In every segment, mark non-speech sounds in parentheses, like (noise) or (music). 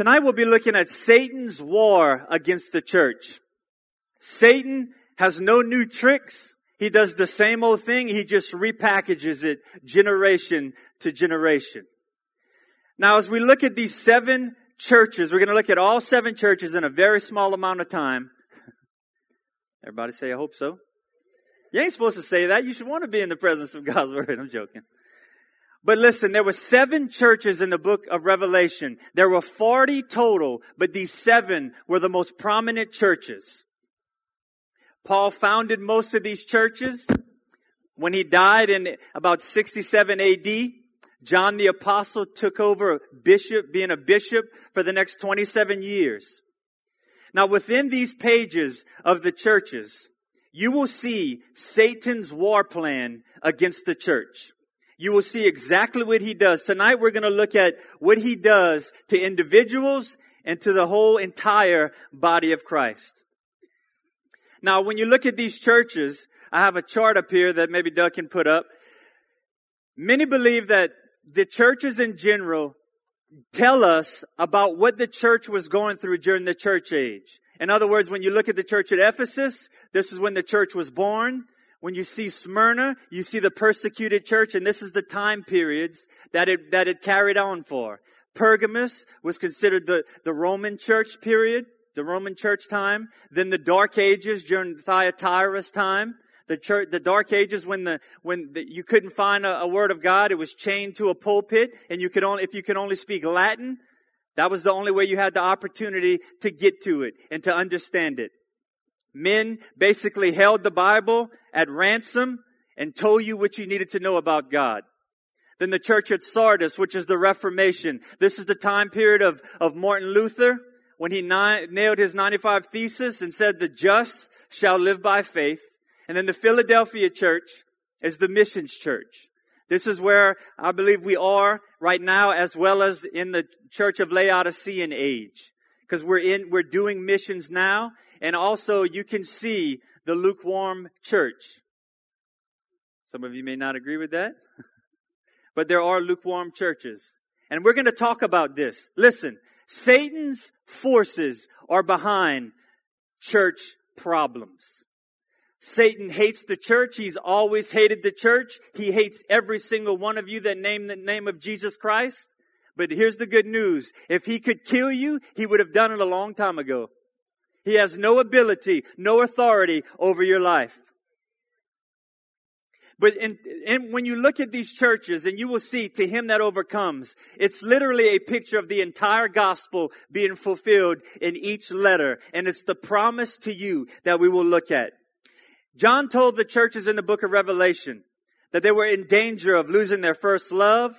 Tonight we'll be looking at Satan's war against the church. Satan has no new tricks. He does the same old thing. He just repackages it generation to generation. Now, as we look at these seven churches, we're going to look at all seven churches in a very small amount of time. (laughs) Everybody say, I hope so. You ain't supposed to say that. You should want to be in the presence of God's (laughs) word. I'm joking. But listen, there were seven churches in the book of Revelation. There were 40 total, but these seven were the most prominent churches. Paul founded most of these churches. When he died in about 67 AD, John the apostle took over bishop, being a bishop for the next 27 years. Now within these pages of the churches, you will see Satan's war plan against the church you will see exactly what he does. Tonight we're going to look at what he does to individuals and to the whole entire body of Christ. Now, when you look at these churches, I have a chart up here that maybe Doug can put up. Many believe that the churches in general tell us about what the church was going through during the church age. In other words, when you look at the church at Ephesus, this is when the church was born. When you see Smyrna, you see the persecuted church, and this is the time periods that it, that it carried on for. Pergamus was considered the, the Roman church period, the Roman church time. Then the Dark Ages during Thyatira's time. The church, the Dark Ages when the, when the, you couldn't find a, a word of God, it was chained to a pulpit, and you could only, if you could only speak Latin, that was the only way you had the opportunity to get to it and to understand it. Men basically held the Bible at ransom and told you what you needed to know about God. Then the church at Sardis, which is the Reformation. This is the time period of, of Martin Luther when he nailed his 95 thesis and said the just shall live by faith. And then the Philadelphia church is the missions church. This is where I believe we are right now as well as in the church of Laodicean age. Because we're in, we're doing missions now and also, you can see the lukewarm church. Some of you may not agree with that, (laughs) but there are lukewarm churches. And we're going to talk about this. Listen, Satan's forces are behind church problems. Satan hates the church. He's always hated the church. He hates every single one of you that name the name of Jesus Christ. But here's the good news. If he could kill you, he would have done it a long time ago. He has no ability, no authority over your life. But in, in, when you look at these churches and you will see to him that overcomes, it's literally a picture of the entire gospel being fulfilled in each letter. And it's the promise to you that we will look at. John told the churches in the book of Revelation that they were in danger of losing their first love,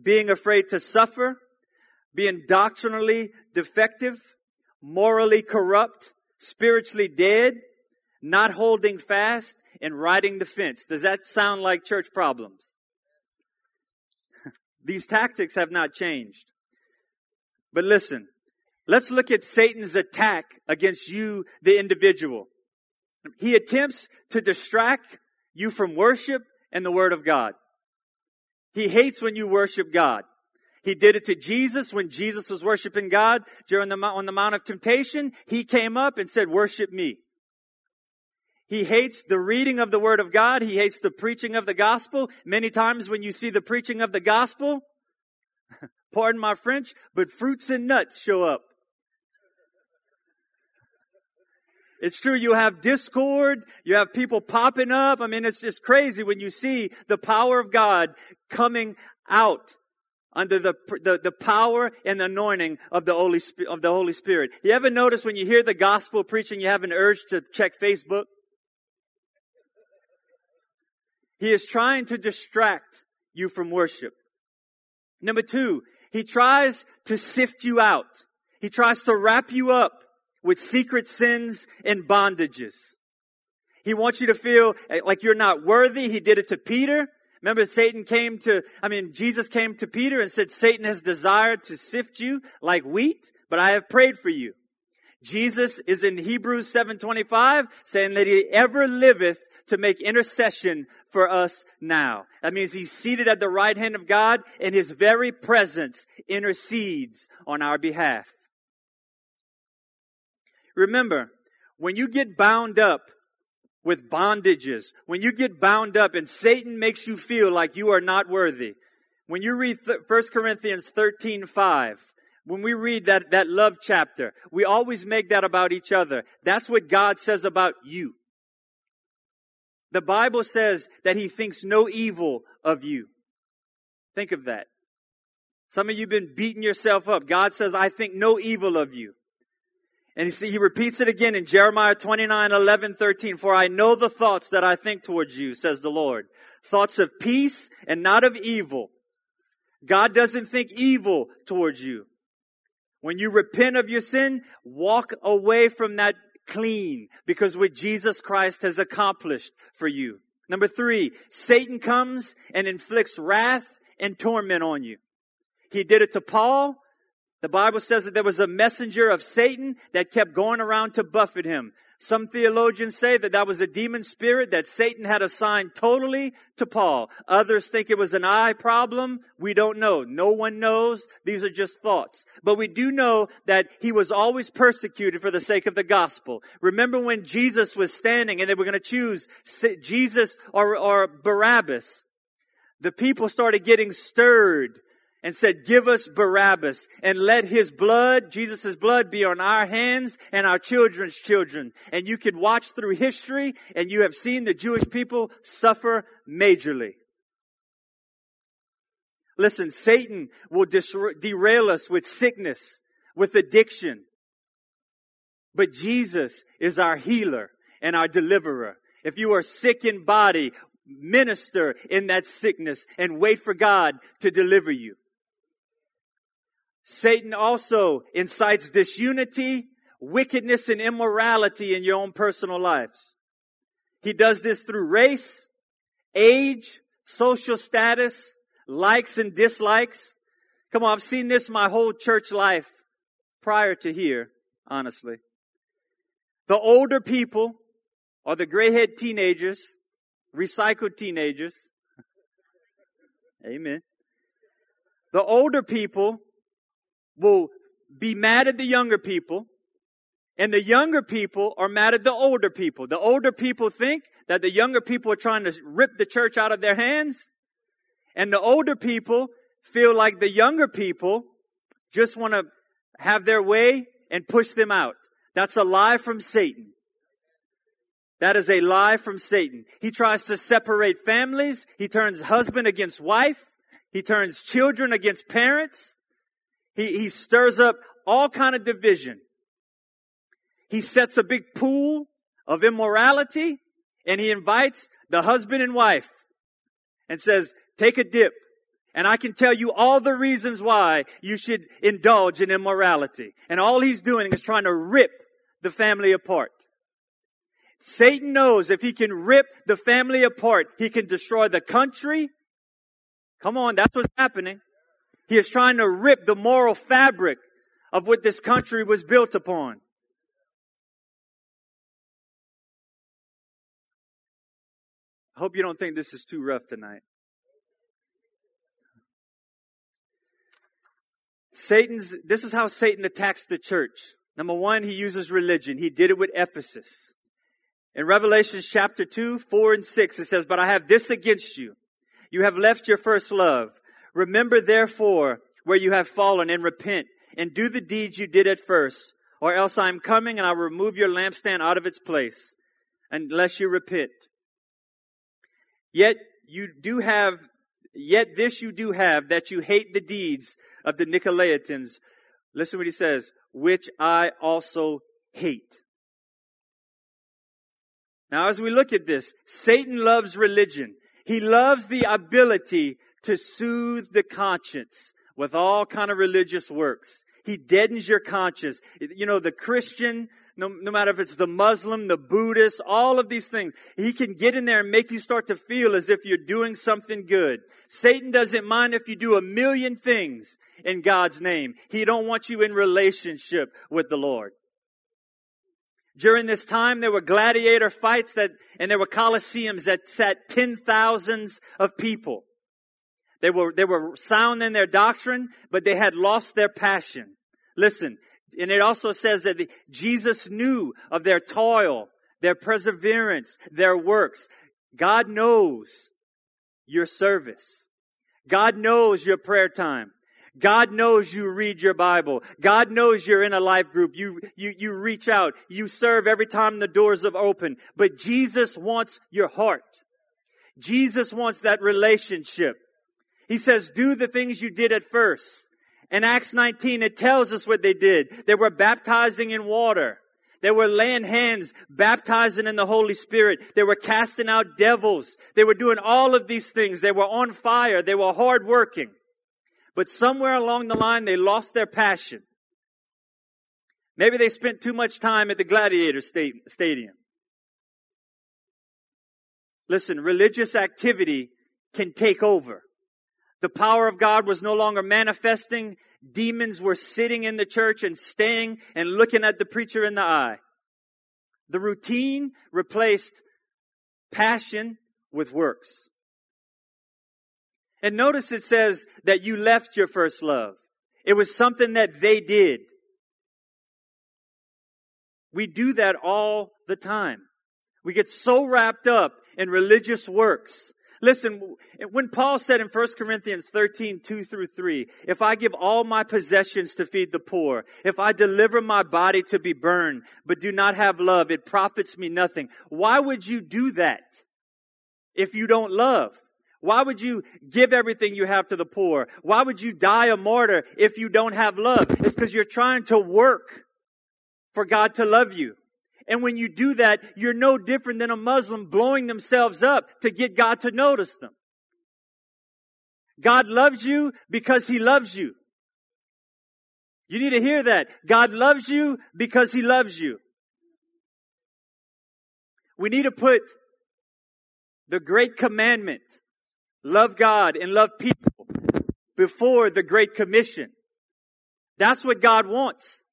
being afraid to suffer, being doctrinally defective, morally corrupt, spiritually dead, not holding fast, and riding the fence. Does that sound like church problems? (laughs) These tactics have not changed. But listen, let's look at Satan's attack against you, the individual. He attempts to distract you from worship and the Word of God. He hates when you worship God. He did it to Jesus when Jesus was worshiping God during the, on the Mount of Temptation. He came up and said, worship me. He hates the reading of the Word of God. He hates the preaching of the gospel. Many times when you see the preaching of the gospel, (laughs) pardon my French, but fruits and nuts show up. It's true, you have discord, you have people popping up. I mean, it's just crazy when you see the power of God coming out under the, the, the power and anointing of the Holy of the Holy Spirit. You ever notice when you hear the gospel preaching, you have an urge to check Facebook? He is trying to distract you from worship. Number two, he tries to sift you out. He tries to wrap you up with secret sins and bondages. He wants you to feel eh, like you're not worthy. He did it to Peter. Remember, Satan came to, I mean, Jesus came to Peter and said, Satan has desired to sift you like wheat, but I have prayed for you. Jesus is in Hebrews 7:25 saying that he ever liveth to make intercession for us now. That means he's seated at the right hand of God and his very presence intercedes on our behalf. Remember, when you get bound up with bondages, when you get bound up and Satan makes you feel like you are not worthy, when you read 1 Corinthians 13, 5, when we read that, that love chapter, we always make that about each other. That's what God says about you. The Bible says that he thinks no evil of you. Think of that. Some of you have been beating yourself up. God says, I think no evil of you. And you see, he repeats it again in Jeremiah 29, 11, 13. For I know the thoughts that I think towards you, says the Lord. Thoughts of peace and not of evil. God doesn't think evil towards you. When you repent of your sin, walk away from that clean because what Jesus Christ has accomplished for you. Number three, Satan comes and inflicts wrath and torment on you. He did it to Paul. The Bible says that there was a messenger of Satan that kept going around to buffet him. Some theologians say that that was a demon spirit that Satan had assigned totally to Paul. Others think it was an eye problem. We don't know. No one knows. These are just thoughts. But we do know that he was always persecuted for the sake of the gospel. Remember when Jesus was standing and they were going to choose Jesus or, or Barabbas? The people started getting stirred and said, give us Barabbas and let his blood, Jesus' blood be on our hands and our children's children. And you can watch through history and you have seen the Jewish people suffer majorly. Listen, Satan will derail us with sickness, with addiction. But Jesus is our healer and our deliverer. If you are sick in body, minister in that sickness and wait for God to deliver you. Satan also incites disunity, wickedness, and immorality in your own personal lives. He does this through race, age, social status, likes and dislikes. Come on, I've seen this my whole church life prior to here, honestly. The older people or the gray head teenagers, recycled teenagers. (laughs) Amen. The older people will be mad at the younger people, and the younger people are mad at the older people. The older people think that the younger people are trying to rip the church out of their hands, and the older people feel like the younger people just want to have their way and push them out. That's a lie from Satan. That is a lie from Satan. He tries to separate families. He turns husband against wife. He turns children against parents. He, he stirs up all kind of division. He sets a big pool of immorality and he invites the husband and wife and says, take a dip. And I can tell you all the reasons why you should indulge in immorality. And all he's doing is trying to rip the family apart. Satan knows if he can rip the family apart, he can destroy the country. Come on, that's what's happening. He is trying to rip the moral fabric of what this country was built upon. I hope you don't think this is too rough tonight. Satan's, this is how Satan attacks the church. Number one, he uses religion. He did it with Ephesus. In Revelation chapter 2, 4 and 6, it says, But I have this against you. You have left your first love. Remember therefore where you have fallen and repent and do the deeds you did at first, or else I am coming and I will remove your lampstand out of its place unless you repent. Yet you do have, yet this you do have that you hate the deeds of the Nicolaitans. Listen what he says, which I also hate. Now as we look at this, Satan loves religion. He loves the ability to soothe the conscience with all kind of religious works. He deadens your conscience. You know, the Christian, no, no, matter if it's the Muslim, the Buddhist, all of these things, he can get in there and make you start to feel as if you're doing something good. Satan doesn't mind if you do a million things in God's name. He don't want you in relationship with the Lord. During this time, there were gladiator fights that, and there were coliseums that sat ten thousands of people. They were, they were sound in their doctrine, but they had lost their passion. Listen, And it also says that the, Jesus knew of their toil, their perseverance, their works. God knows your service. God knows your prayer time. God knows you read your Bible. God knows you're in a life group. You, you, you reach out. You serve every time the doors are open. But Jesus wants your heart. Jesus wants that relationship. He says, do the things you did at first. In Acts 19, it tells us what they did. They were baptizing in water. They were laying hands, baptizing in the Holy Spirit. They were casting out devils. They were doing all of these things. They were on fire. They were hardworking. But somewhere along the line, they lost their passion. Maybe they spent too much time at the gladiator stadium. Listen, religious activity can take over. The power of God was no longer manifesting. Demons were sitting in the church and staying and looking at the preacher in the eye. The routine replaced passion with works. And notice it says that you left your first love. It was something that they did. We do that all the time. We get so wrapped up in religious works Listen, when Paul said in 1 Corinthians 13, 2 through 3, if I give all my possessions to feed the poor, if I deliver my body to be burned, but do not have love, it profits me nothing. Why would you do that if you don't love? Why would you give everything you have to the poor? Why would you die a martyr if you don't have love? It's because you're trying to work for God to love you. And when you do that, you're no different than a Muslim blowing themselves up to get God to notice them. God loves you because he loves you. You need to hear that. God loves you because he loves you. We need to put the great commandment, love God and love people, before the great commission. That's what God wants.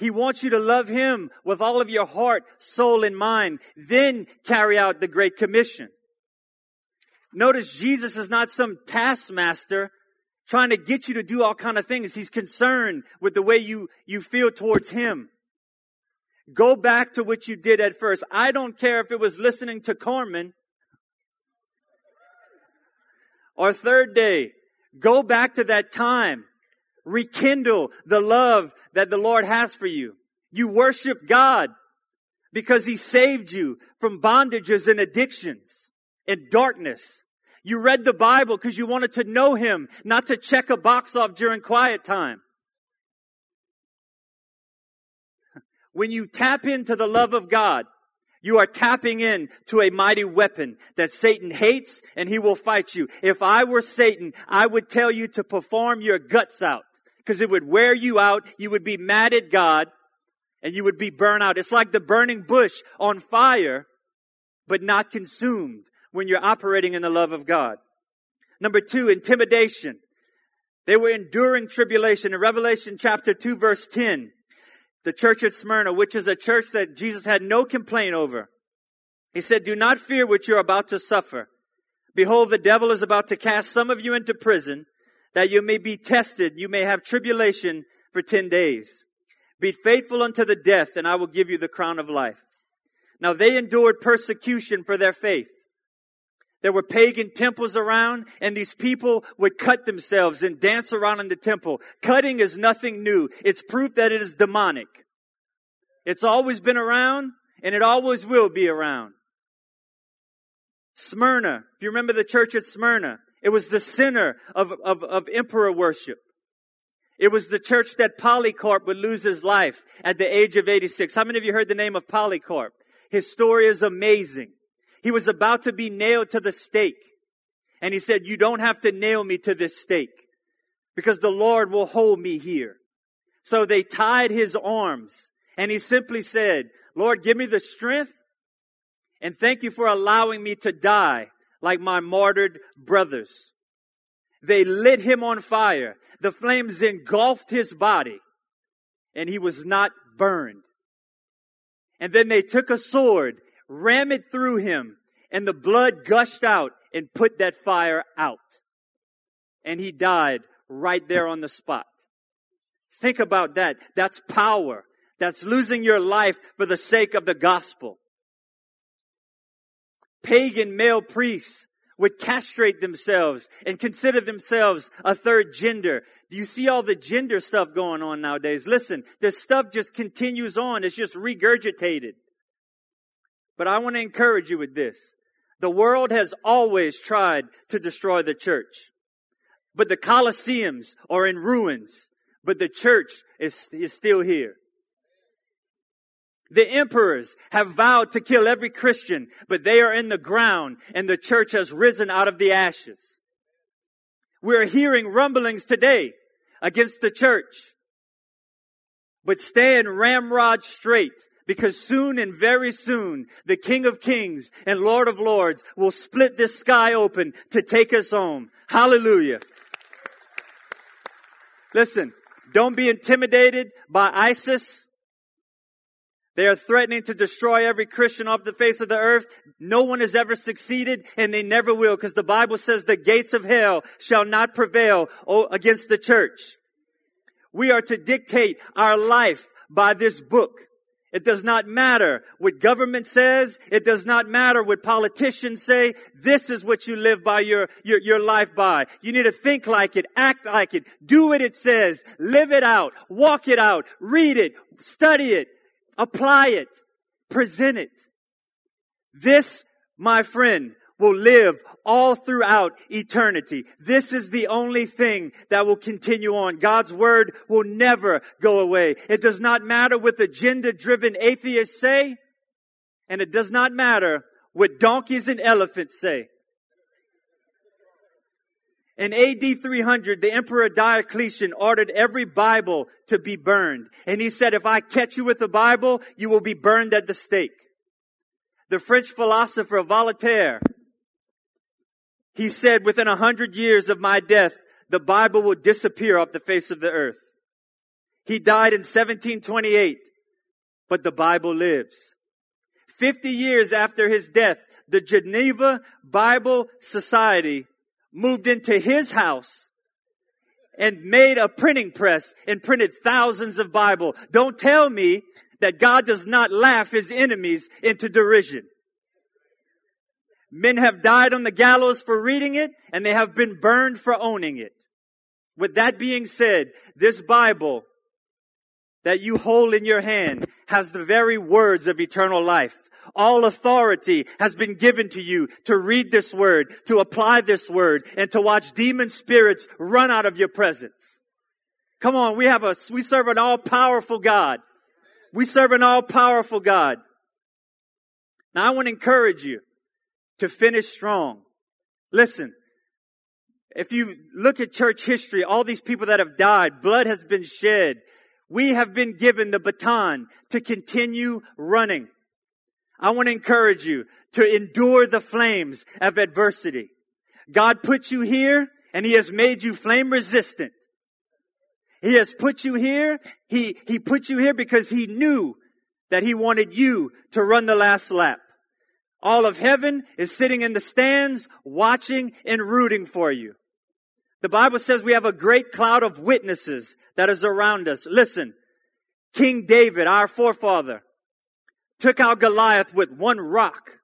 He wants you to love Him with all of your heart, soul, and mind. Then carry out the Great Commission. Notice Jesus is not some taskmaster trying to get you to do all kind of things. He's concerned with the way you, you feel towards Him. Go back to what you did at first. I don't care if it was listening to Carmen or third day. Go back to that time rekindle the love that the Lord has for you. You worship God because he saved you from bondages and addictions and darkness. You read the Bible because you wanted to know him, not to check a box off during quiet time. (laughs) When you tap into the love of God, you are tapping in to a mighty weapon that Satan hates and he will fight you. If I were Satan, I would tell you to perform your guts out because it would wear you out. You would be mad at God and you would be burned out. It's like the burning bush on fire, but not consumed when you're operating in the love of God. Number two, intimidation. They were enduring tribulation. In Revelation chapter 2 verse 10, the church at Smyrna, which is a church that Jesus had no complaint over. He said, do not fear what you're about to suffer. Behold, the devil is about to cast some of you into prison that you may be tested, you may have tribulation for 10 days. Be faithful unto the death, and I will give you the crown of life. Now they endured persecution for their faith. There were pagan temples around, and these people would cut themselves and dance around in the temple. Cutting is nothing new. It's proof that it is demonic. It's always been around, and it always will be around. Smyrna, if you remember the church at Smyrna, it was the center of, of, of emperor worship. It was the church that Polycarp would lose his life at the age of 86. How many of you heard the name of Polycarp? His story is amazing. He was about to be nailed to the stake. And he said, you don't have to nail me to this stake because the Lord will hold me here. So they tied his arms and he simply said, Lord, give me the strength and thank you for allowing me to die like my martyred brothers. They lit him on fire. The flames engulfed his body and he was not burned. And then they took a sword, ram it through him and the blood gushed out and put that fire out. And he died right there on the spot. Think about that. That's power. That's losing your life for the sake of the gospel. Pagan male priests would castrate themselves and consider themselves a third gender. Do you see all the gender stuff going on nowadays? Listen, this stuff just continues on. It's just regurgitated. But I want to encourage you with this. The world has always tried to destroy the church. But the Colosseums are in ruins. But the church is, is still here. The emperors have vowed to kill every Christian, but they are in the ground and the church has risen out of the ashes. We're hearing rumblings today against the church. But stand ramrod straight because soon and very soon the King of Kings and Lord of Lords will split this sky open to take us home. Hallelujah. Listen, don't be intimidated by ISIS. They are threatening to destroy every Christian off the face of the earth. No one has ever succeeded and they never will because the Bible says the gates of hell shall not prevail oh, against the church. We are to dictate our life by this book. It does not matter what government says. It does not matter what politicians say. This is what you live by your, your, your life by. You need to think like it, act like it, do what it says, live it out, walk it out, read it, study it, apply it, present it. This, my friend, will live all throughout eternity. This is the only thing that will continue on. God's word will never go away. It does not matter what agenda driven atheists say, and it does not matter what donkeys and elephants say. In AD 300, the Emperor Diocletian ordered every Bible to be burned. And he said, if I catch you with a Bible, you will be burned at the stake. The French philosopher Voltaire, he said, within a hundred years of my death, the Bible will disappear off the face of the earth. He died in 1728, but the Bible lives. 50 years after his death, the Geneva Bible Society moved into his house and made a printing press and printed thousands of Bible. Don't tell me that God does not laugh his enemies into derision. Men have died on the gallows for reading it and they have been burned for owning it. With that being said, this Bible that you hold in your hand has the very words of eternal life. All authority has been given to you to read this word, to apply this word, and to watch demon spirits run out of your presence. Come on, we have a, we serve an all powerful God. We serve an all powerful God. Now I want to encourage you to finish strong. Listen, if you look at church history, all these people that have died, blood has been shed. We have been given the baton to continue running. I want to encourage you to endure the flames of adversity. God put you here and he has made you flame resistant. He has put you here. He, he put you here because he knew that he wanted you to run the last lap. All of heaven is sitting in the stands, watching and rooting for you. The Bible says we have a great cloud of witnesses that is around us. Listen, King David, our forefather, took out Goliath with one rock.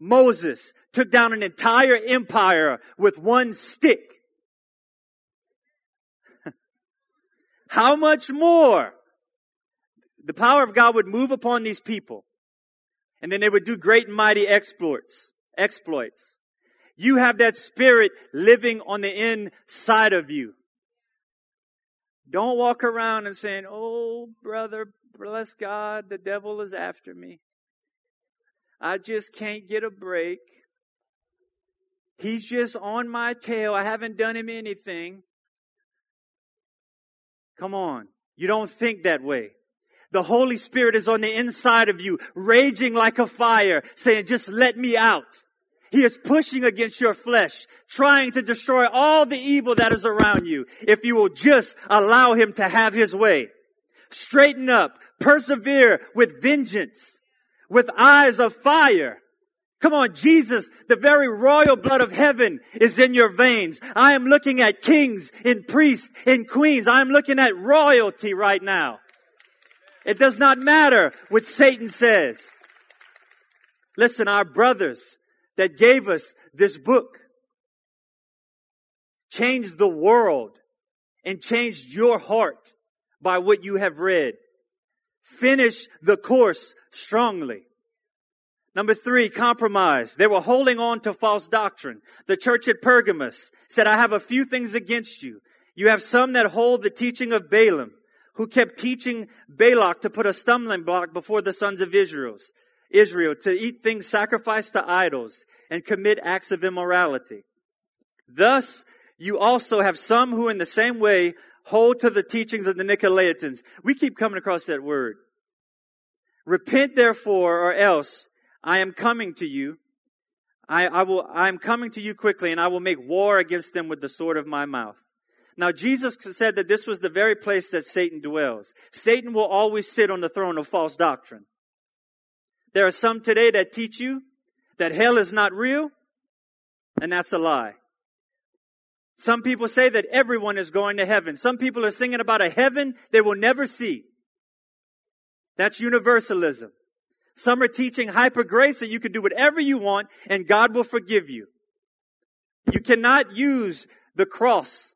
Moses took down an entire empire with one stick. (laughs) How much more? The power of God would move upon these people and then they would do great and mighty exploits, exploits. You have that spirit living on the inside of you. Don't walk around and saying, Oh, brother, bless God, the devil is after me. I just can't get a break. He's just on my tail. I haven't done him anything. Come on. You don't think that way. The Holy Spirit is on the inside of you, raging like a fire, saying, just let me out. He is pushing against your flesh, trying to destroy all the evil that is around you. If you will just allow him to have his way. Straighten up, persevere with vengeance, with eyes of fire. Come on, Jesus, the very royal blood of heaven is in your veins. I am looking at kings and priests and queens. I am looking at royalty right now. It does not matter what Satan says. Listen, our brothers that gave us this book changed the world and changed your heart by what you have read. Finish the course strongly. Number three, compromise. They were holding on to false doctrine. The church at Pergamos said, I have a few things against you. You have some that hold the teaching of Balaam, who kept teaching Balak to put a stumbling block before the sons of Israel's, Israel, to eat things sacrificed to idols and commit acts of immorality. Thus, you also have some who in the same way hold to the teachings of the Nicolaitans. We keep coming across that word. Repent therefore, or else I am coming to you. I, I will, I am coming to you quickly and I will make war against them with the sword of my mouth. Now, Jesus said that this was the very place that Satan dwells. Satan will always sit on the throne of false doctrine. There are some today that teach you that hell is not real, and that's a lie. Some people say that everyone is going to heaven. Some people are singing about a heaven they will never see. That's universalism. Some are teaching hyper grace that you can do whatever you want and God will forgive you. You cannot use the cross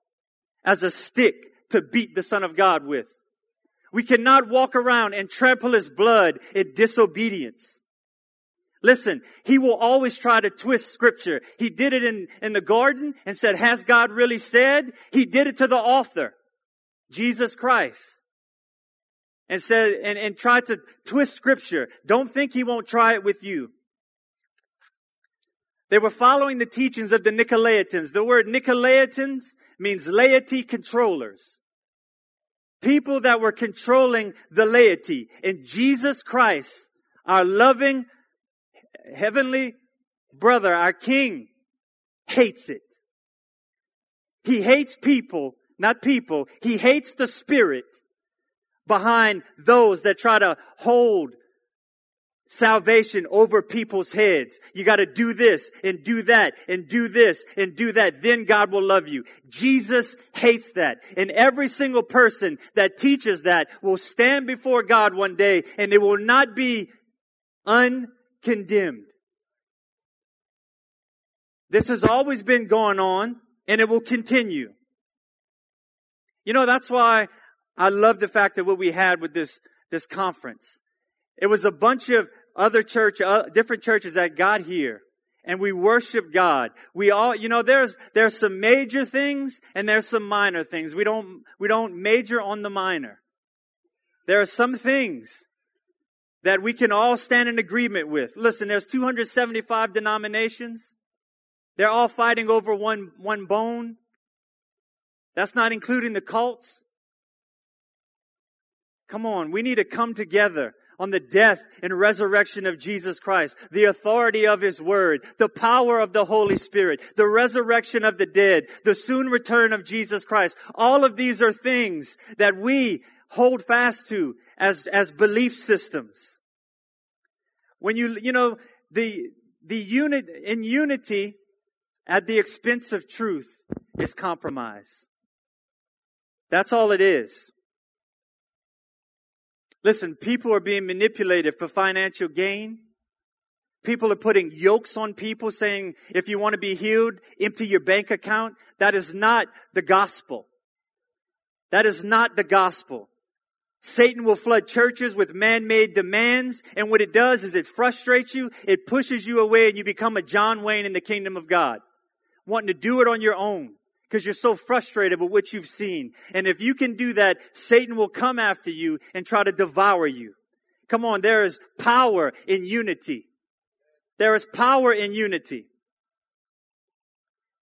as a stick to beat the Son of God with. We cannot walk around and trample his blood in disobedience. Listen, he will always try to twist scripture. He did it in, in the garden and said, has God really said? He did it to the author, Jesus Christ and said, and, and tried to twist scripture. Don't think he won't try it with you. They were following the teachings of the Nicolaitans. The word Nicolaitans means laity controllers. People that were controlling the laity. And Jesus Christ, our loving heavenly brother, our king, hates it. He hates people, not people. He hates the spirit behind those that try to hold salvation over people's heads. You got to do this and do that and do this and do that. Then God will love you. Jesus hates that. And every single person that teaches that will stand before God one day and they will not be uncondemned. This has always been going on and it will continue. You know, that's why I love the fact that what we had with this, this conference. It was a bunch of other church, uh, different churches that got here and we worship God. We all, you know, there's, there's some major things and there's some minor things. We don't, we don't major on the minor. There are some things that we can all stand in agreement with. Listen, there's 275 denominations. They're all fighting over one, one bone. That's not including the cults. Come on, we need to come together on the death and resurrection of Jesus Christ, the authority of His Word, the power of the Holy Spirit, the resurrection of the dead, the soon return of Jesus Christ. All of these are things that we hold fast to as, as belief systems. When you, you know, the, the unit, in unity, at the expense of truth, is compromise. That's all it is. Listen, people are being manipulated for financial gain. People are putting yokes on people saying, if you want to be healed, empty your bank account. That is not the gospel. That is not the gospel. Satan will flood churches with man-made demands, and what it does is it frustrates you, it pushes you away, and you become a John Wayne in the kingdom of God, wanting to do it on your own because you're so frustrated with what you've seen. And if you can do that, Satan will come after you and try to devour you. Come on, there is power in unity. There is power in unity.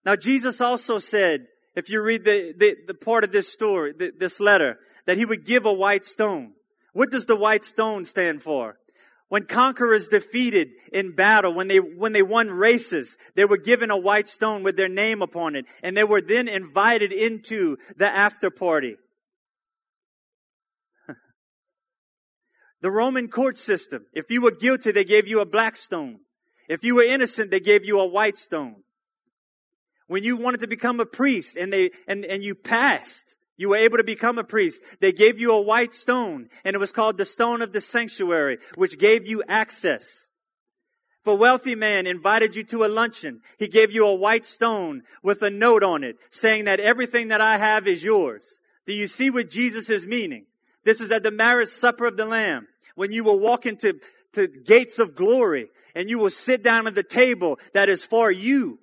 Now, Jesus also said, if you read the, the, the part of this story, the, this letter, that he would give a white stone. What does the white stone stand for? When conquerors defeated in battle, when they, when they won races, they were given a white stone with their name upon it, and they were then invited into the after party. (laughs) the Roman court system, if you were guilty, they gave you a black stone. If you were innocent, they gave you a white stone. When you wanted to become a priest and they, and, and you passed, you were able to become a priest. They gave you a white stone and it was called the stone of the sanctuary, which gave you access. If a wealthy man invited you to a luncheon, he gave you a white stone with a note on it saying that everything that I have is yours. Do you see what Jesus is meaning? This is at the marriage supper of the Lamb when you will walk into to gates of glory and you will sit down at the table that is for you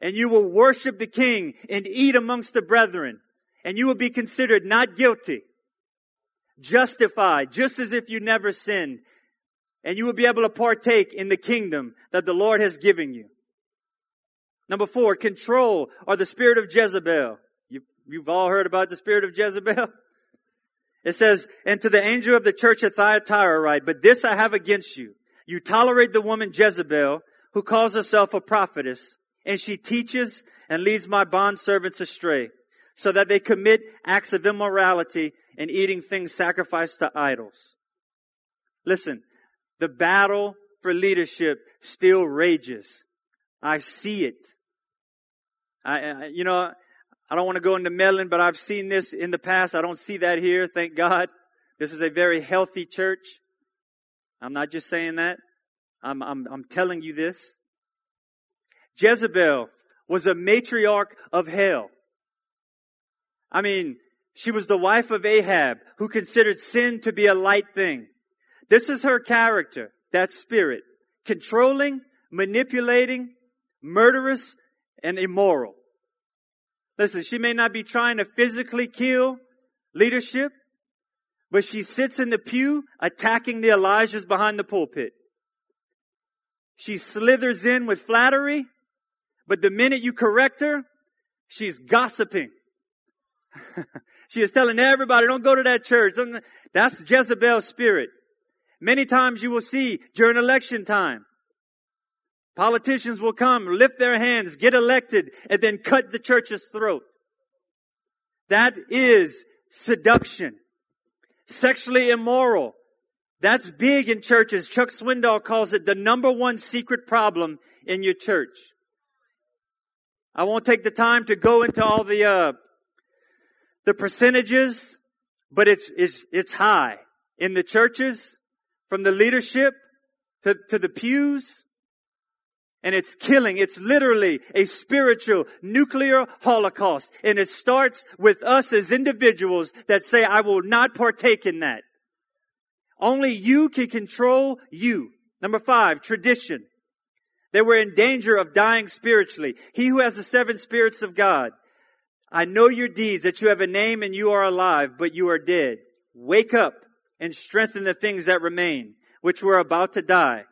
and you will worship the king and eat amongst the brethren and you will be considered not guilty, justified, just as if you never sinned and you will be able to partake in the kingdom that the Lord has given you. Number four, control or the spirit of Jezebel. You've, you've all heard about the spirit of Jezebel. (laughs) It says, and to the angel of the church of Thyatira write, but this I have against you. You tolerate the woman Jezebel, who calls herself a prophetess, and she teaches and leads my bond servants astray, so that they commit acts of immorality and eating things sacrificed to idols. Listen, the battle for leadership still rages. I see it. I, you know, I don't want to go into meddling, but I've seen this in the past. I don't see that here. Thank God. This is a very healthy church. I'm not just saying that. I'm, I'm, I'm telling you this. Jezebel was a matriarch of hell. I mean, she was the wife of Ahab who considered sin to be a light thing. This is her character, that spirit. Controlling, manipulating, murderous, and immoral. Listen, she may not be trying to physically kill leadership, but she sits in the pew attacking the Elijahs behind the pulpit. She slithers in with flattery, but the minute you correct her, she's gossiping. (laughs) she is telling everybody, don't go to that church. That's Jezebel's spirit. Many times you will see during election time, politicians will come, lift their hands, get elected, and then cut the church's throat. That is seduction. Sexually immoral. That's big in churches. Chuck Swindoll calls it the number one secret problem in your church. I won't take the time to go into all the, uh, the percentages, but it's, it's, it's high in the churches from the leadership to, to the pews. And it's killing. It's literally a spiritual nuclear holocaust. And it starts with us as individuals that say, I will not partake in that. Only you can control you. Number five, tradition. They were in danger of dying spiritually. He who has the seven spirits of God. I know your deeds, that you have a name and you are alive, but you are dead. Wake up and strengthen the things that remain, which were about to die.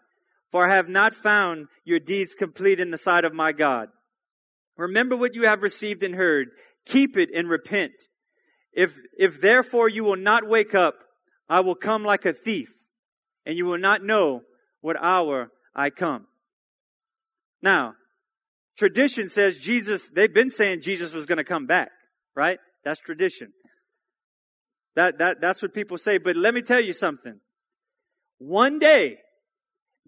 For I have not found your deeds complete in the sight of my God. Remember what you have received and heard. Keep it and repent. If, if therefore you will not wake up, I will come like a thief, and you will not know what hour I come. Now, tradition says Jesus, they've been saying Jesus was going to come back, right? That's tradition. That, that, that's what people say. But let me tell you something. One day,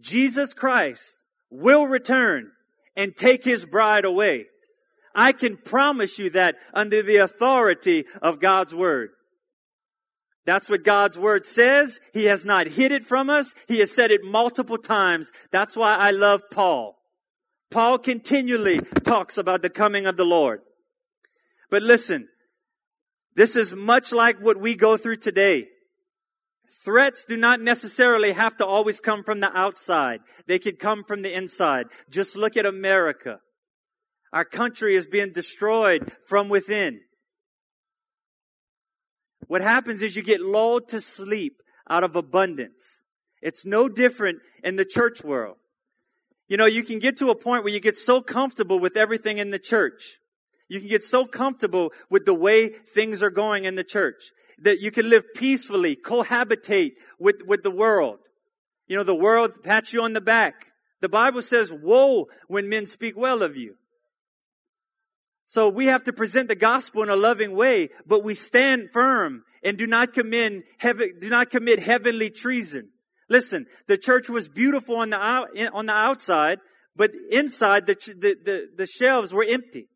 Jesus Christ will return and take his bride away. I can promise you that under the authority of God's word. That's what God's word says. He has not hid it from us. He has said it multiple times. That's why I love Paul. Paul continually talks about the coming of the Lord. But listen, this is much like what we go through today. Threats do not necessarily have to always come from the outside. They could come from the inside. Just look at America. Our country is being destroyed from within. What happens is you get lulled to sleep out of abundance. It's no different in the church world. You know, you can get to a point where you get so comfortable with everything in the church you can get so comfortable with the way things are going in the church that you can live peacefully, cohabitate with, with the world. You know, the world pats you on the back. The Bible says, woe when men speak well of you. So we have to present the gospel in a loving way, but we stand firm and do not commit, do not commit heavenly treason. Listen, the church was beautiful on the on the outside, but inside the, the, the, the shelves were empty.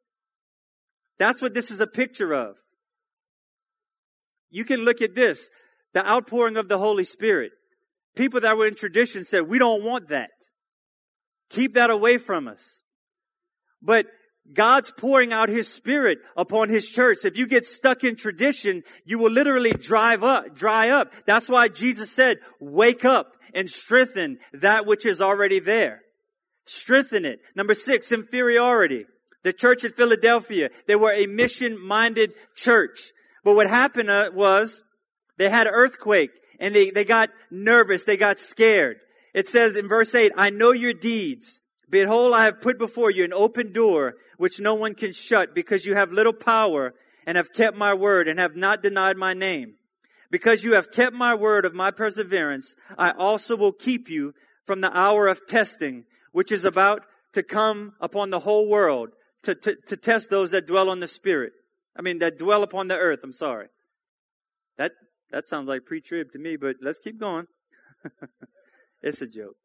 That's what this is a picture of. You can look at this, the outpouring of the Holy Spirit. People that were in tradition said, we don't want that. Keep that away from us. But God's pouring out His Spirit upon His church. If you get stuck in tradition, you will literally drive up, dry up. That's why Jesus said, wake up and strengthen that which is already there. Strengthen it. Number six, inferiority. The church at Philadelphia, they were a mission-minded church. But what happened uh, was they had an earthquake and they, they got nervous. They got scared. It says in verse 8, I know your deeds. Behold, I have put before you an open door which no one can shut because you have little power and have kept my word and have not denied my name. Because you have kept my word of my perseverance, I also will keep you from the hour of testing, which is about to come upon the whole world to, to, to test those that dwell on the spirit. I mean, that dwell upon the earth. I'm sorry. That, that sounds like pre-trib to me, but let's keep going. (laughs) it's a joke.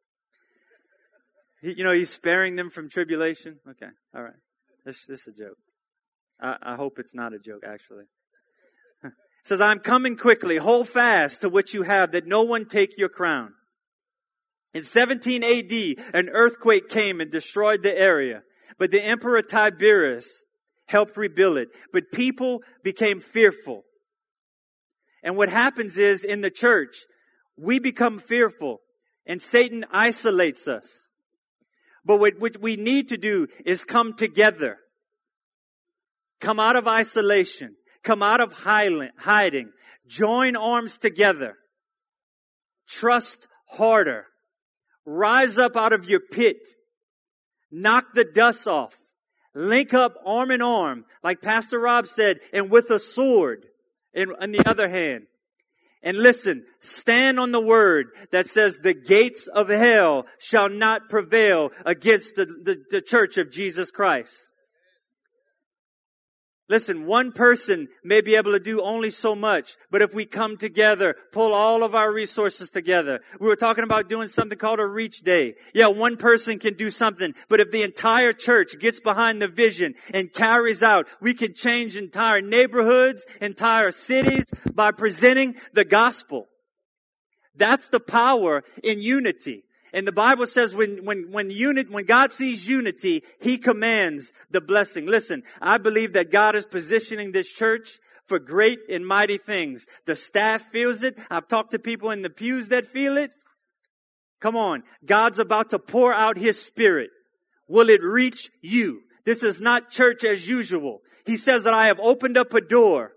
He, you know, he's sparing them from tribulation. Okay. All right. This, this is a joke. I, I hope it's not a joke, actually. (laughs) it says, I'm coming quickly. Hold fast to what you have, that no one take your crown. In 17 AD, an earthquake came and destroyed the area, but the emperor Tiberius helped rebuild it. But people became fearful. And what happens is in the church, we become fearful and Satan isolates us. But what, what we need to do is come together. Come out of isolation. Come out of hiding. Join arms together. Trust harder. Rise up out of your pit. Knock the dust off. Link up arm in arm, like Pastor Rob said, and with a sword in, in the other hand. And listen, stand on the word that says the gates of hell shall not prevail against the, the, the church of Jesus Christ. Listen, one person may be able to do only so much, but if we come together, pull all of our resources together. We were talking about doing something called a reach day. Yeah, one person can do something, but if the entire church gets behind the vision and carries out, we can change entire neighborhoods, entire cities by presenting the gospel. That's the power in unity. And the Bible says when, when, when unit, when God sees unity, He commands the blessing. Listen, I believe that God is positioning this church for great and mighty things. The staff feels it. I've talked to people in the pews that feel it. Come on. God's about to pour out His Spirit. Will it reach you? This is not church as usual. He says that I have opened up a door.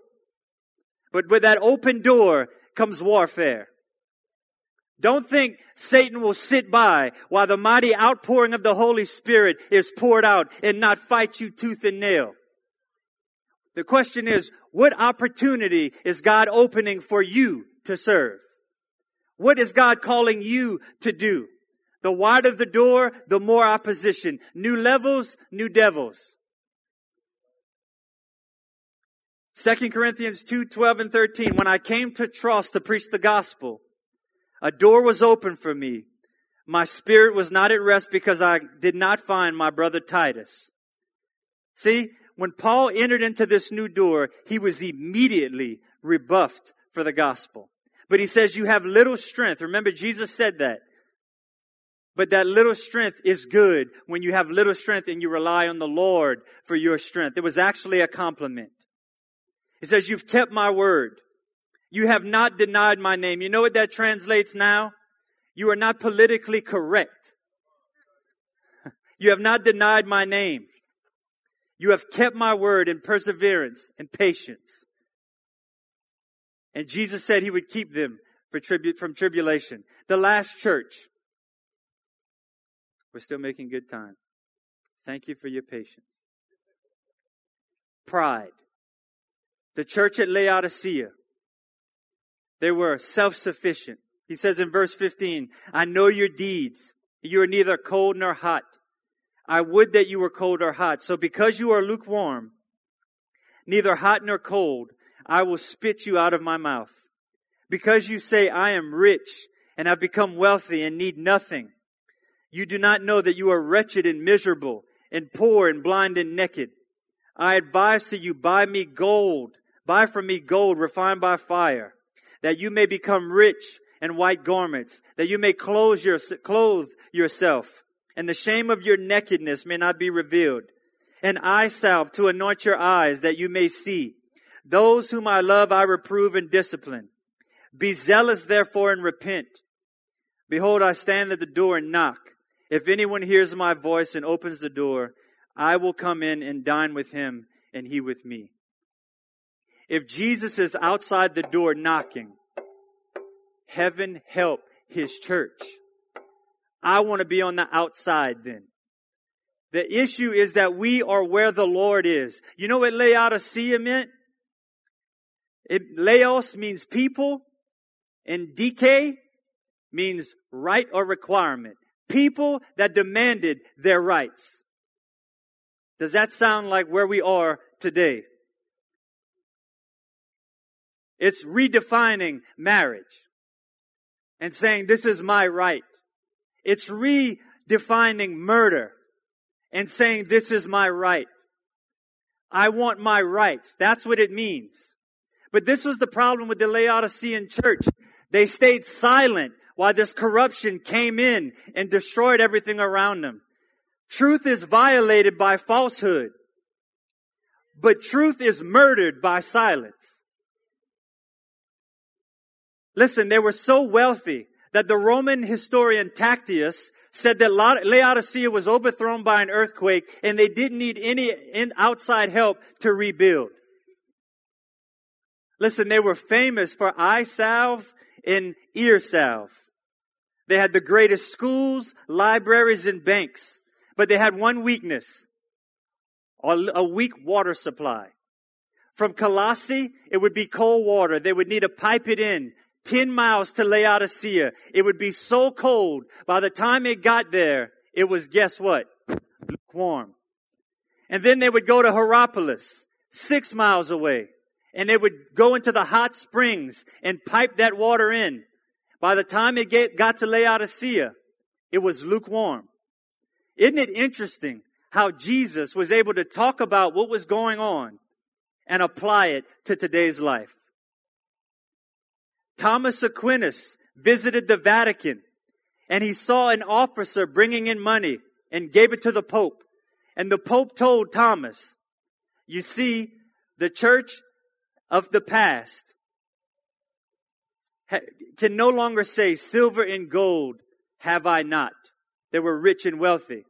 But with that open door comes warfare. Don't think Satan will sit by while the mighty outpouring of the Holy Spirit is poured out and not fight you tooth and nail. The question is, what opportunity is God opening for you to serve? What is God calling you to do? The wider the door, the more opposition. New levels, new devils. 2 Corinthians 2, 12 and 13. When I came to Troas to preach the gospel, a door was open for me. My spirit was not at rest because I did not find my brother Titus. See, when Paul entered into this new door, he was immediately rebuffed for the gospel. But he says, you have little strength. Remember, Jesus said that. But that little strength is good when you have little strength and you rely on the Lord for your strength. It was actually a compliment. He says, you've kept my word. You have not denied my name. You know what that translates now? You are not politically correct. (laughs) You have not denied my name. You have kept my word in perseverance and patience. And Jesus said he would keep them for tribute from tribulation. The last church. We're still making good time. Thank you for your patience. Pride. The church at Laodicea. They were self-sufficient. He says in verse 15, I know your deeds. You are neither cold nor hot. I would that you were cold or hot. So because you are lukewarm, neither hot nor cold, I will spit you out of my mouth. Because you say, I am rich and have become wealthy and need nothing. You do not know that you are wretched and miserable and poor and blind and naked. I advise to you, buy me gold, buy from me gold refined by fire, that you may become rich in white garments, that you may clothe, your, clothe yourself, and the shame of your nakedness may not be revealed, and eye salve to anoint your eyes, that you may see. Those whom I love I reprove and discipline. Be zealous therefore and repent. Behold, I stand at the door and knock. If anyone hears my voice and opens the door, I will come in and dine with him and he with me. If Jesus is outside the door knocking, heaven help his church. I want to be on the outside then. The issue is that we are where the Lord is. You know what Laodicea meant? It, Laos means people and decay means right or requirement. People that demanded their rights. Does that sound like where we are today? It's redefining marriage and saying, this is my right. It's redefining murder and saying, this is my right. I want my rights. That's what it means. But this was the problem with the Laodicean church. They stayed silent while this corruption came in and destroyed everything around them. Truth is violated by falsehood, but truth is murdered by silence. Listen, they were so wealthy that the Roman historian Tacitus said that Laodicea was overthrown by an earthquake and they didn't need any outside help to rebuild. Listen, they were famous for eye salve and ear salve. They had the greatest schools, libraries, and banks, but they had one weakness, a weak water supply. From Colossae, it would be cold water. They would need to pipe it in 10 miles to Laodicea. It would be so cold. By the time it got there, it was, guess what? Lukewarm. And then they would go to Hierapolis, six miles away, and they would go into the hot springs and pipe that water in. By the time it get, got to Laodicea, it was lukewarm. Isn't it interesting how Jesus was able to talk about what was going on and apply it to today's life? Thomas Aquinas visited the Vatican and he saw an officer bringing in money and gave it to the Pope. And the Pope told Thomas, you see, the church of the past can no longer say, silver and gold have I not. They were rich and wealthy.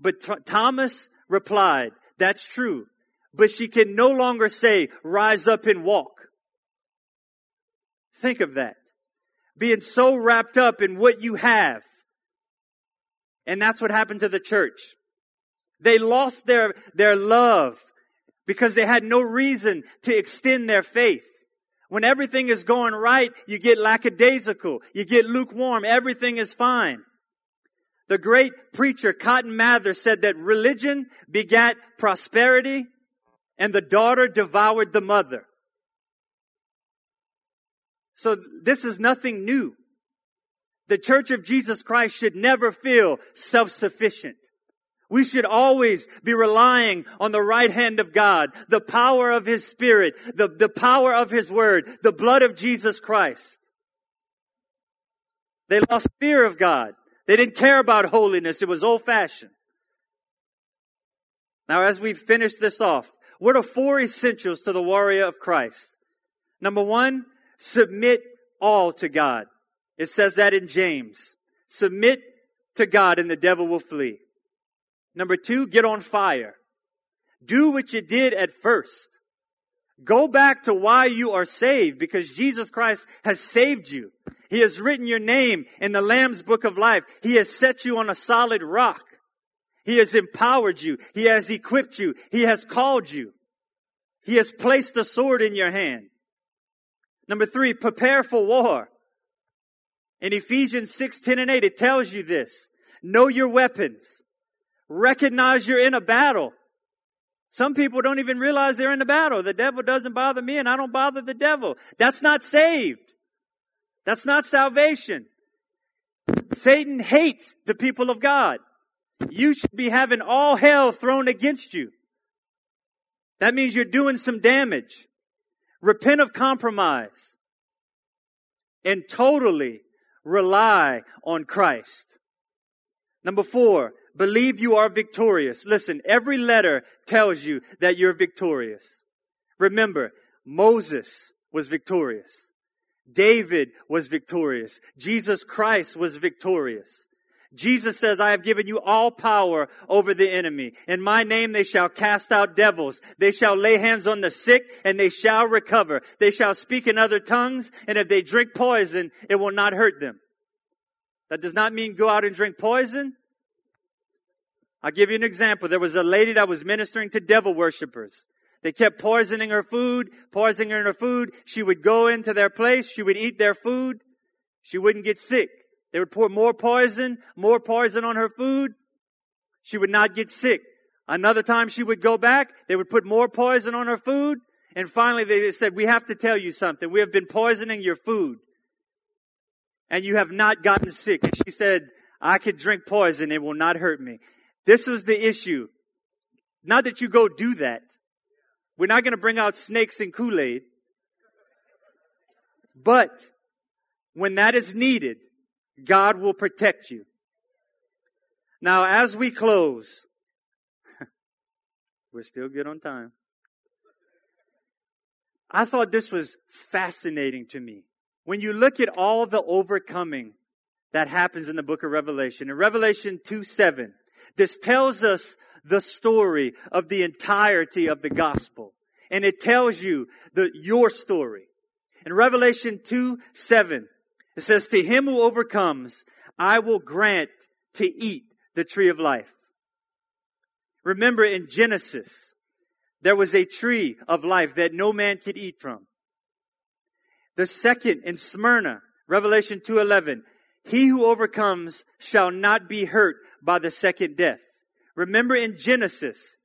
But Th- Thomas replied, that's true. But she can no longer say, rise up and walk. Think of that. Being so wrapped up in what you have. And that's what happened to the church. They lost their, their love because they had no reason to extend their faith. When everything is going right, you get lackadaisical. You get lukewarm. Everything is fine. The great preacher Cotton Mather said that religion begat prosperity and the daughter devoured the mother. So this is nothing new. The church of Jesus Christ should never feel self-sufficient. We should always be relying on the right hand of God, the power of His Spirit, the, the power of His Word, the blood of Jesus Christ. They lost fear of God. They didn't care about holiness. It was old fashioned. Now, as we finish this off, what are four essentials to the warrior of Christ? Number one, submit all to God. It says that in James. Submit to God and the devil will flee. Number two, get on fire. Do what you did at first. Go back to why you are saved because Jesus Christ has saved you. He has written your name in the Lamb's book of life. He has set you on a solid rock. He has empowered you. He has equipped you. He has called you. He has placed a sword in your hand. Number three, prepare for war. In Ephesians 6, 10 and 8, it tells you this. Know your weapons. Recognize you're in a battle. Some people don't even realize they're in a battle. The devil doesn't bother me and I don't bother the devil. That's not saved. That's not salvation. Satan hates the people of God. You should be having all hell thrown against you. That means you're doing some damage. Repent of compromise and totally rely on Christ. Number four, believe you are victorious. Listen, every letter tells you that you're victorious. Remember, Moses was victorious. David was victorious. Jesus Christ was victorious. Jesus says, I have given you all power over the enemy. In my name they shall cast out devils. They shall lay hands on the sick and they shall recover. They shall speak in other tongues. And if they drink poison, it will not hurt them. That does not mean go out and drink poison. I'll give you an example. There was a lady that was ministering to devil worshippers. They kept poisoning her food, poisoning her food. She would go into their place. She would eat their food. She wouldn't get sick. They would pour more poison, more poison on her food. She would not get sick. Another time she would go back. They would put more poison on her food. And finally they said, we have to tell you something. We have been poisoning your food and you have not gotten sick. And she said, I could drink poison. It will not hurt me. This was the issue. Not that you go do that. We're not going to bring out snakes and Kool-Aid. But when that is needed, God will protect you. Now, as we close, (laughs) we're still good on time. I thought this was fascinating to me. When you look at all the overcoming that happens in the book of Revelation, in Revelation 2 7, this tells us the story of the entirety of the gospel. And it tells you the, your story. In Revelation 2 7, it says, To him who overcomes, I will grant to eat the tree of life. Remember in Genesis, there was a tree of life that no man could eat from. The second in Smyrna, Revelation 2:11, he who overcomes shall not be hurt by the second death. Remember in Genesis,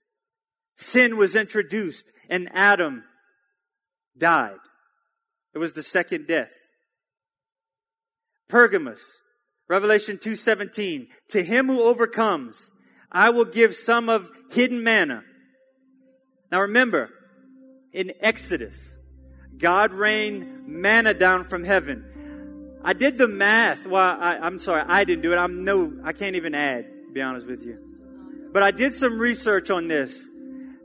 sin was introduced and Adam died. It was the second death. Pergamos, Revelation 2:17, to him who overcomes, I will give some of hidden manna. Now remember, in Exodus, God rained manna down from heaven. I did the math. Well, I, am sorry, I didn't do it. I'm no, I can't even add, be honest with you. But I did some research on this.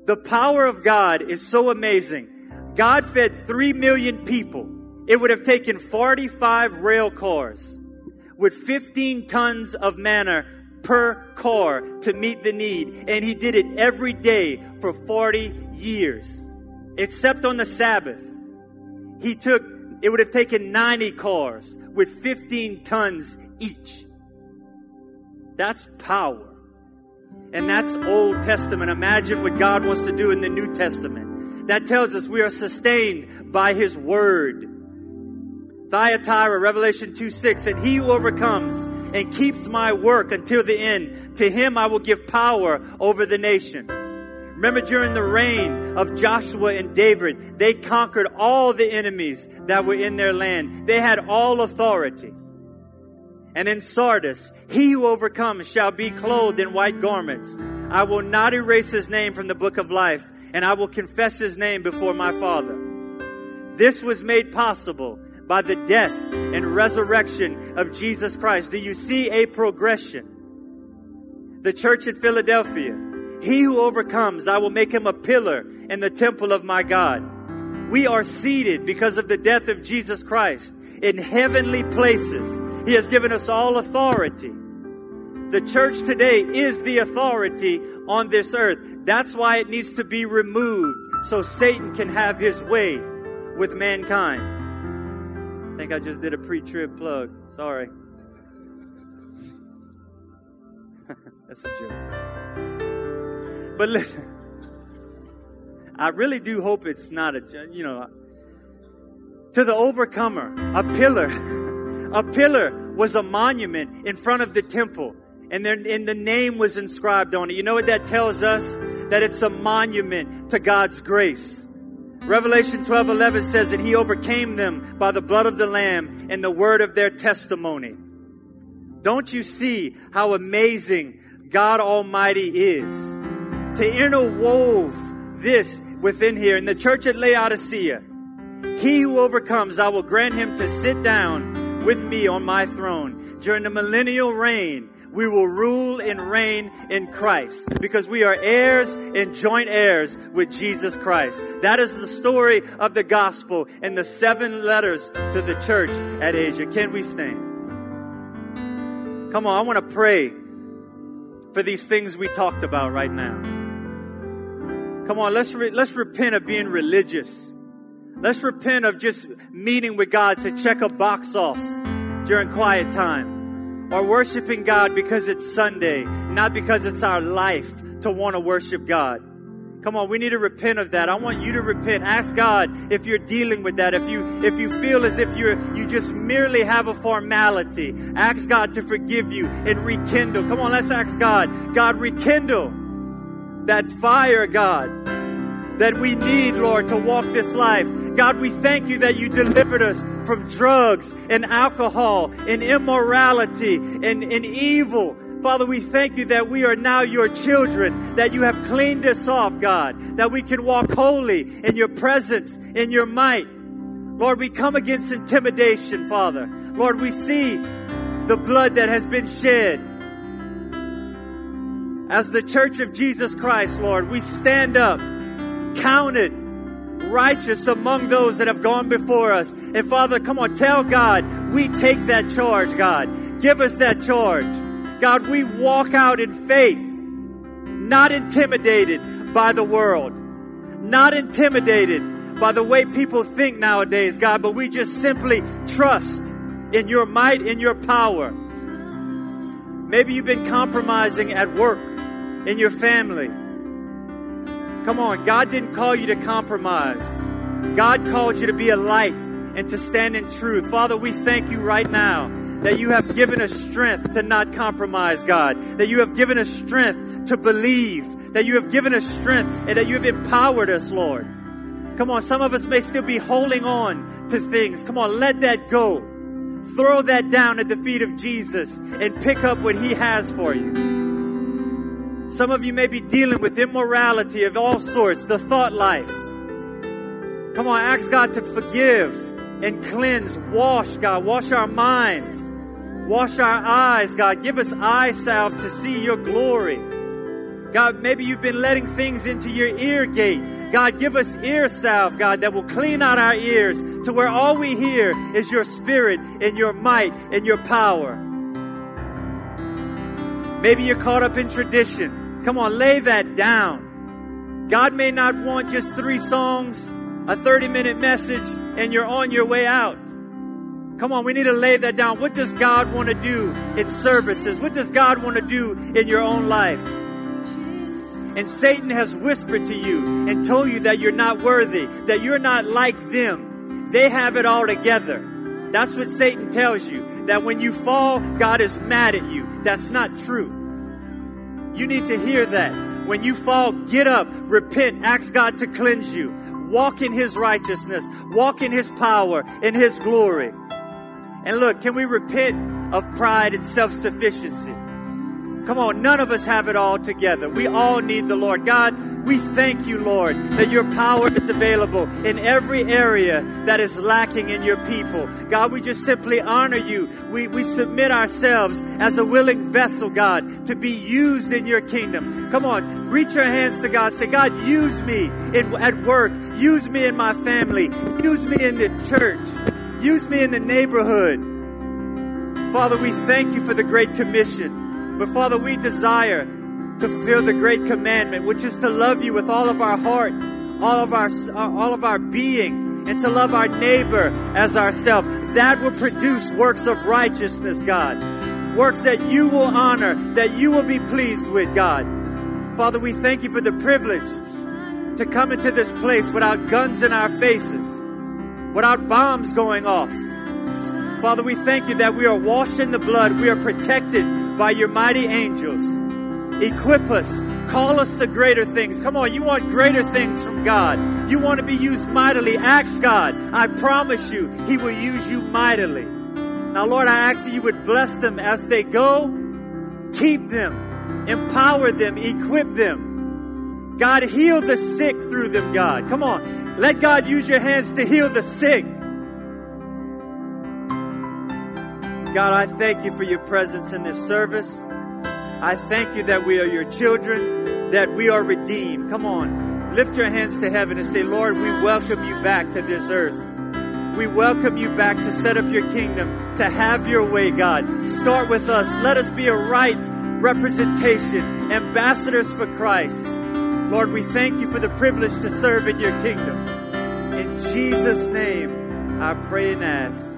The power of God is so amazing. God fed three million people it would have taken 45 rail cars with 15 tons of manna per car to meet the need. And he did it every day for 40 years. Except on the Sabbath. He took, it would have taken 90 cars with 15 tons each. That's power. And that's Old Testament. Imagine what God wants to do in the New Testament. That tells us we are sustained by His Word. Thyatira, Revelation 2 6, and he who overcomes and keeps my work until the end, to him I will give power over the nations. Remember during the reign of Joshua and David, they conquered all the enemies that were in their land. They had all authority. And in Sardis, he who overcomes shall be clothed in white garments. I will not erase his name from the book of life, and I will confess his name before my Father. This was made possible by the death and resurrection of Jesus Christ. Do you see a progression? The church at Philadelphia. He who overcomes, I will make him a pillar in the temple of my God. We are seated because of the death of Jesus Christ in heavenly places. He has given us all authority. The church today is the authority on this earth. That's why it needs to be removed so Satan can have his way with mankind. I think I just did a pre trib plug. Sorry. (laughs) That's a joke. But listen, (laughs) I really do hope it's not a, you know, to the overcomer, a pillar. (laughs) A pillar was a monument in front of the temple. And then and the name was inscribed on it. You know what that tells us? That it's a monument to God's grace. Revelation 12 11 says that he overcame them by the blood of the Lamb and the word of their testimony. Don't you see how amazing God Almighty is? To interwove this within here in the church at Laodicea. He who overcomes, I will grant him to sit down with me on my throne during the millennial reign we will rule and reign in Christ because we are heirs and joint heirs with Jesus Christ. That is the story of the gospel and the seven letters to the church at Asia. Can we stand? Come on, I want to pray for these things we talked about right now. Come on, let's re- let's repent of being religious. Let's repent of just meeting with God to check a box off during quiet time or worshiping God because it's Sunday, not because it's our life to want to worship God. Come on, we need to repent of that. I want you to repent. Ask God if you're dealing with that. If you if you feel as if you're you just merely have a formality, ask God to forgive you and rekindle. Come on, let's ask God. God, rekindle that fire, God that we need, Lord, to walk this life. God, we thank you that you delivered us from drugs and alcohol and immorality and, and evil. Father, we thank you that we are now your children, that you have cleaned us off, God, that we can walk holy in your presence, in your might. Lord, we come against intimidation, Father. Lord, we see the blood that has been shed. As the church of Jesus Christ, Lord, we stand up counted righteous among those that have gone before us. And Father, come on, tell God, we take that charge, God. Give us that charge. God, we walk out in faith, not intimidated by the world, not intimidated by the way people think nowadays, God, but we just simply trust in your might, in your power. Maybe you've been compromising at work, in your family. Come on, God didn't call you to compromise. God called you to be a light and to stand in truth. Father, we thank you right now that you have given us strength to not compromise, God. That you have given us strength to believe. That you have given us strength and that you have empowered us, Lord. Come on, some of us may still be holding on to things. Come on, let that go. Throw that down at the feet of Jesus and pick up what He has for you. Some of you may be dealing with immorality of all sorts, the thought life. Come on, ask God to forgive and cleanse, wash, God, wash our minds, wash our eyes, God. Give us eye salve to see your glory. God, maybe you've been letting things into your ear gate. God, give us ear salve, God, that will clean out our ears to where all we hear is your spirit and your might and your power. Maybe you're caught up in tradition. Come on, lay that down. God may not want just three songs, a 30 minute message, and you're on your way out. Come on, we need to lay that down. What does God want to do in services? What does God want to do in your own life? And Satan has whispered to you and told you that you're not worthy, that you're not like them. They have it all together. That's what Satan tells you that when you fall, God is mad at you. That's not true. You need to hear that. When you fall, get up, repent, ask God to cleanse you. Walk in His righteousness, walk in His power, in His glory. And look, can we repent of pride and self sufficiency? Come on, none of us have it all together. We all need the Lord. God, we thank you, Lord, that your power is available in every area that is lacking in your people. God, we just simply honor you. We, we submit ourselves as a willing vessel, God, to be used in your kingdom. Come on, reach your hands to God. Say, God, use me in, at work. Use me in my family. Use me in the church. Use me in the neighborhood. Father, we thank you for the Great Commission. But Father, we desire to fulfill the great commandment, which is to love you with all of our heart, all of our, all of our being, and to love our neighbor as ourselves. That will produce works of righteousness, God. Works that you will honor, that you will be pleased with, God. Father, we thank you for the privilege to come into this place without guns in our faces, without bombs going off. Father, we thank you that we are washed in the blood, we are protected by your mighty angels. Equip us Call us to greater things. Come on, you want greater things from God. You want to be used mightily. Ask God. I promise you, He will use you mightily. Now, Lord, I ask that you would bless them as they go. Keep them, empower them, equip them. God, heal the sick through them, God. Come on. Let God use your hands to heal the sick. God, I thank you for your presence in this service. I thank you that we are your children, that we are redeemed. Come on, lift your hands to heaven and say, Lord, we welcome you back to this earth. We welcome you back to set up your kingdom, to have your way, God. Start with us. Let us be a right representation, ambassadors for Christ. Lord, we thank you for the privilege to serve in your kingdom. In Jesus' name, I pray and ask.